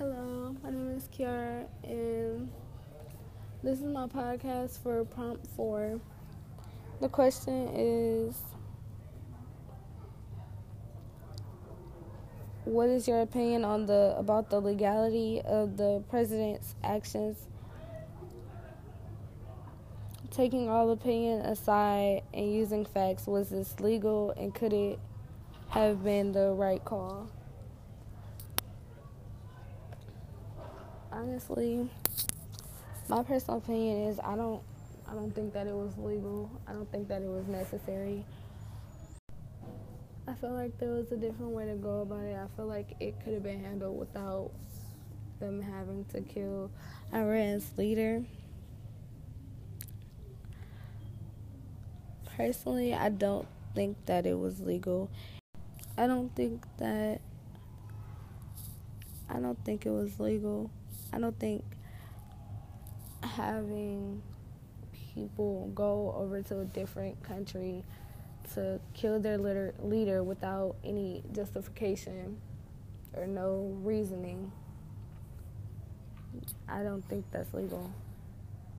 Hello, my name is Kiara, and this is my podcast for Prompt 4. The question is What is your opinion on the about the legality of the president's actions? Taking all opinion aside and using facts, was this legal and could it have been the right call? Honestly, my personal opinion is I don't I don't think that it was legal. I don't think that it was necessary. I feel like there was a different way to go about it. I feel like it could have been handled without them having to kill Iran's leader. Personally, I don't think that it was legal. I don't think that I don't think it was legal. I don't think having people go over to a different country to kill their leader, leader without any justification or no reasoning, I don't think that's legal.